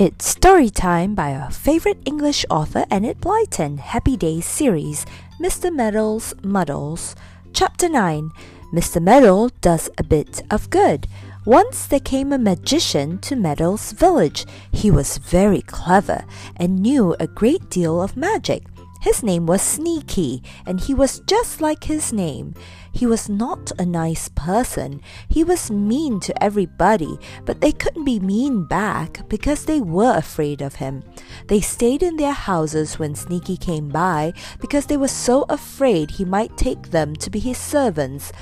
It's story time by our favorite English author Enid Blyton, Happy Days series, Mr. Meddle's Muddles. Chapter 9 Mr. Meddle does a bit of good. Once there came a magician to Meddle's village. He was very clever and knew a great deal of magic. His name was Sneaky, and he was just like his name. He was not a nice person. He was mean to everybody, but they couldn't be mean back because they were afraid of him. They stayed in their houses when Sneaky came by because they were so afraid he might take them to be his servants.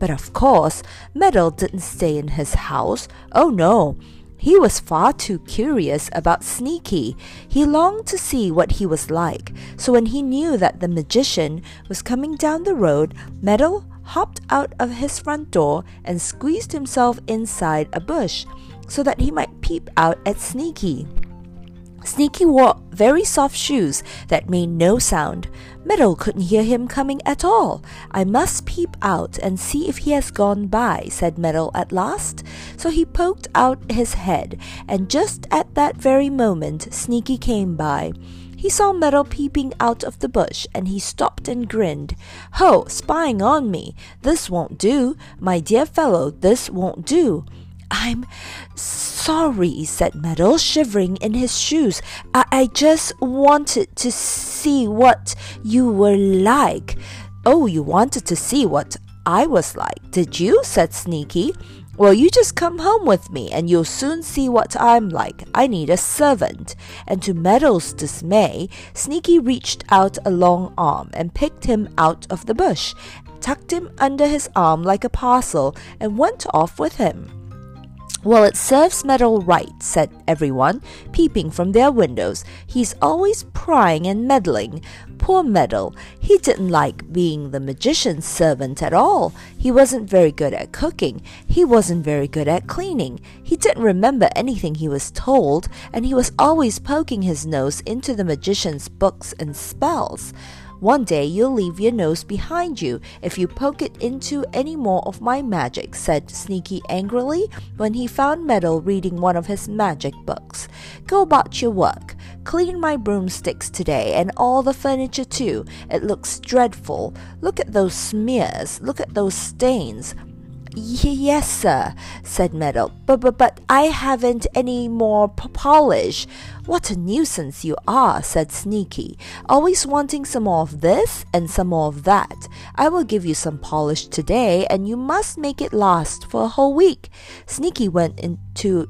But of course, Meddle didn't stay in his house. Oh no! He was far too curious about Sneaky. He longed to see what he was like, so when he knew that the magician was coming down the road, Meddle hopped out of his front door and squeezed himself inside a bush so that he might peep out at Sneaky. Sneaky wore very soft shoes that made no sound. Meddle couldn't hear him coming at all. I must peep out and see if he has gone by, said Meddle at last. So he poked out his head, and just at that very moment Sneaky came by. He saw Meddle peeping out of the bush, and he stopped and grinned. Ho, spying on me! This won't do, my dear fellow, this won't do. I'm sorry, said Meddle, shivering in his shoes. I, I just wanted to see what you were like. Oh, you wanted to see what I was like, did you? said Sneaky. Well, you just come home with me and you'll soon see what I'm like. I need a servant. And to Meddle's dismay, Sneaky reached out a long arm and picked him out of the bush, tucked him under his arm like a parcel, and went off with him. Well, it serves Meddle right, said everyone, peeping from their windows. He's always prying and meddling. Poor Meddle. He didn't like being the magician's servant at all. He wasn't very good at cooking. He wasn't very good at cleaning. He didn't remember anything he was told, and he was always poking his nose into the magician's books and spells. One day you'll leave your nose behind you if you poke it into any more of my magic, said Sneaky angrily when he found Meddle reading one of his magic books. Go about your work. Clean my broomsticks today and all the furniture too. It looks dreadful. Look at those smears. Look at those stains. Yes, sir, said Meddle, but, but, but I haven't any more polish. What a nuisance you are, said Sneaky, always wanting some more of this and some more of that. I will give you some polish today, and you must make it last for a whole week. Sneaky went into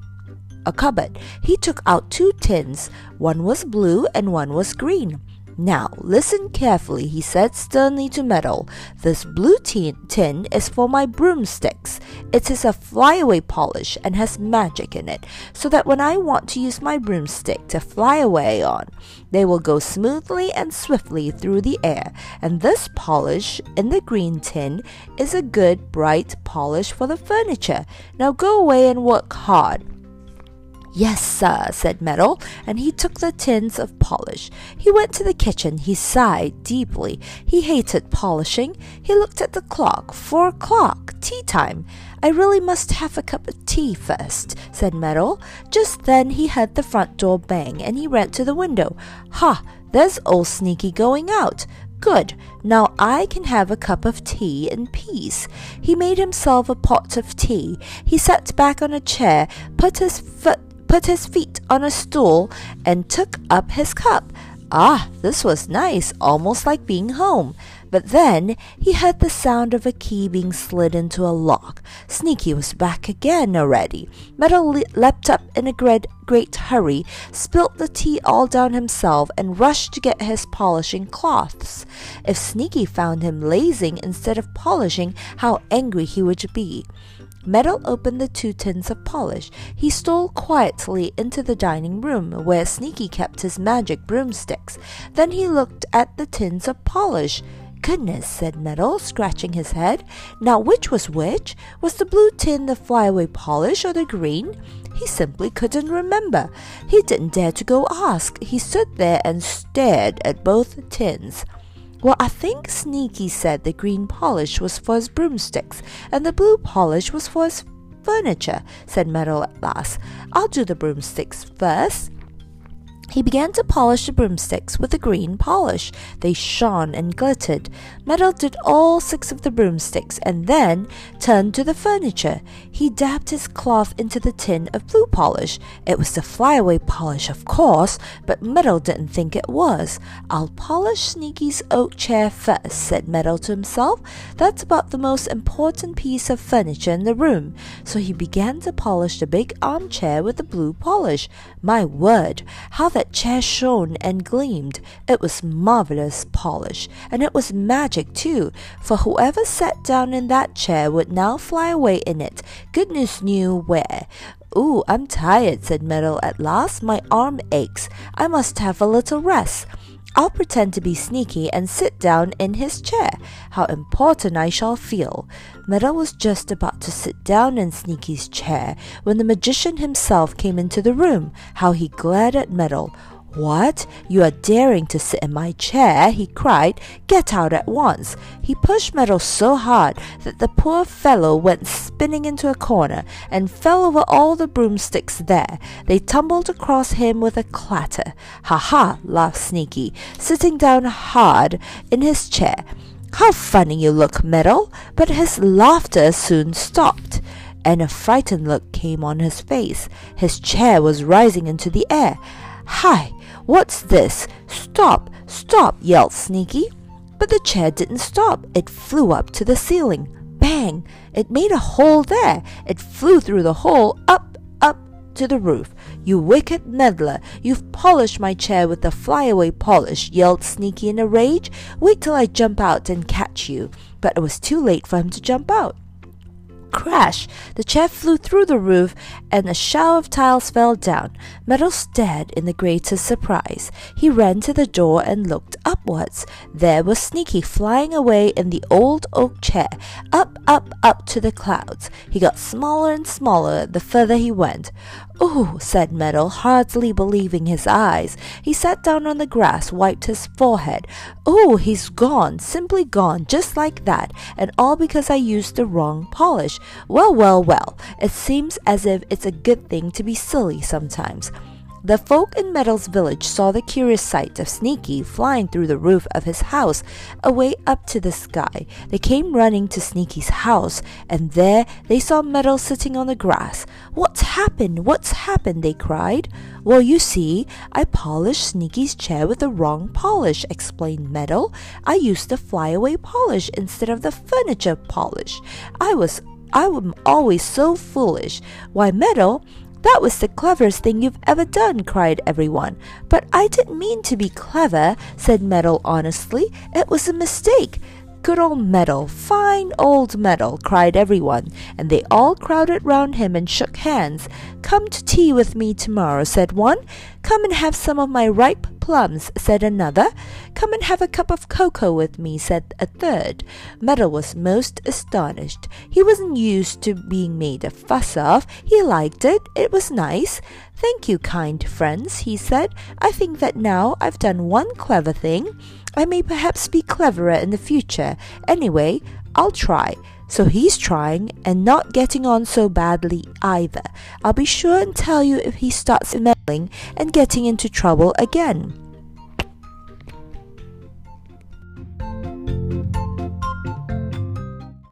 a cupboard. He took out two tins. One was blue and one was green. Now, listen carefully, he said sternly to Meddle. This blue tin is for my broomsticks. It is a flyaway polish and has magic in it, so that when I want to use my broomstick to fly away on, they will go smoothly and swiftly through the air. And this polish in the green tin is a good, bright polish for the furniture. Now go away and work hard. Yes, sir, said Meddle, and he took the tins of polish. He went to the kitchen. He sighed deeply. He hated polishing. He looked at the clock. Four o'clock. Tea time. I really must have a cup of tea first, said Meddle. Just then he heard the front door bang, and he ran to the window. Ha! There's old Sneaky going out. Good. Now I can have a cup of tea in peace. He made himself a pot of tea. He sat back on a chair, put his foot put his feet on a stool, and took up his cup. Ah, this was nice, almost like being home. But then he heard the sound of a key being slid into a lock. Sneaky was back again already. Meddle le- leapt up in a great, great hurry, spilt the tea all down himself, and rushed to get his polishing cloths. If Sneaky found him lazing instead of polishing, how angry he would be. Meddle opened the two tins of polish. He stole quietly into the dining room, where Sneaky kept his magic broomsticks. Then he looked at the tins of polish. Goodness, said Meddle, scratching his head. Now which was which? Was the blue tin the flyaway polish or the green? He simply couldn't remember. He didn't dare to go ask. He stood there and stared at both tins. Well, I think Sneaky said the green polish was for his broomsticks and the blue polish was for his furniture, said Meddle at last. I'll do the broomsticks first. He began to polish the broomsticks with a green polish. They shone and glittered. Meddle did all six of the broomsticks and then turned to the furniture. He dabbed his cloth into the tin of blue polish. It was the flyaway polish, of course, but Meddle didn't think it was. I'll polish Sneaky's oak chair first, said Meddle to himself. That's about the most important piece of furniture in the room. So he began to polish the big armchair with the blue polish. My word, how that chair shone and gleamed. It was marvelous polish, and it was magic too, for whoever sat down in that chair would now fly away in it, goodness knew where. Ooh, I'm tired, said Meddle at last. My arm aches. I must have a little rest. I'll pretend to be sneaky and sit down in his chair. How important I shall feel. Meddle was just about to sit down in Sneaky's chair when the magician himself came into the room. How he glared at Meddle. What? You are daring to sit in my chair? he cried. Get out at once. He pushed Meddle so hard that the poor fellow went spinning into a corner and fell over all the broomsticks there. They tumbled across him with a clatter. Ha ha, laughed Sneaky, sitting down hard in his chair. How funny you look, Meddle! But his laughter soon stopped and a frightened look came on his face. His chair was rising into the air. Hi! What's this? Stop! Stop! yelled Sneaky. But the chair didn't stop. It flew up to the ceiling. Bang! It made a hole there. It flew through the hole up, up to the roof. You wicked meddler! You've polished my chair with the flyaway polish, yelled Sneaky in a rage. Wait till I jump out and catch you. But it was too late for him to jump out. Crash! The chair flew through the roof and a shower of tiles fell down. Meddle stared in the greatest surprise. He ran to the door and looked upwards. There was Sneaky flying away in the old oak chair, up, up, up to the clouds. He got smaller and smaller the further he went. Ooh, said Meddle, hardly believing his eyes. He sat down on the grass, wiped his forehead. Oh, he's gone, simply gone, just like that, and all because I used the wrong polish. Well, well, well, it seems as if it's a good thing to be silly sometimes. The folk in Meddle's village saw the curious sight of Sneaky flying through the roof of his house away up to the sky. They came running to Sneaky's house, and there they saw Meddle sitting on the grass. What's happened? What's happened? they cried. Well, you see, I polished Sneaky's chair with the wrong polish, explained Meddle. I used the flyaway polish instead of the furniture polish. I was I am always so foolish. Why, Meddle, that was the cleverest thing you've ever done, cried everyone. But I didn't mean to be clever, said Meddle honestly. It was a mistake. Good old Meddle, fine old Meddle, cried everyone, and they all crowded round him and shook hands. Come to tea with me tomorrow, said one. Come and have some of my ripe plums, said another. Come and have a cup of cocoa with me, said a third. Meddle was most astonished. He wasn't used to being made a fuss of. He liked it. It was nice. Thank you, kind friends, he said. I think that now I've done one clever thing. I may perhaps be cleverer in the future. Anyway, I'll try. So he's trying and not getting on so badly either. I'll be sure and tell you if he starts meddling and getting into trouble again.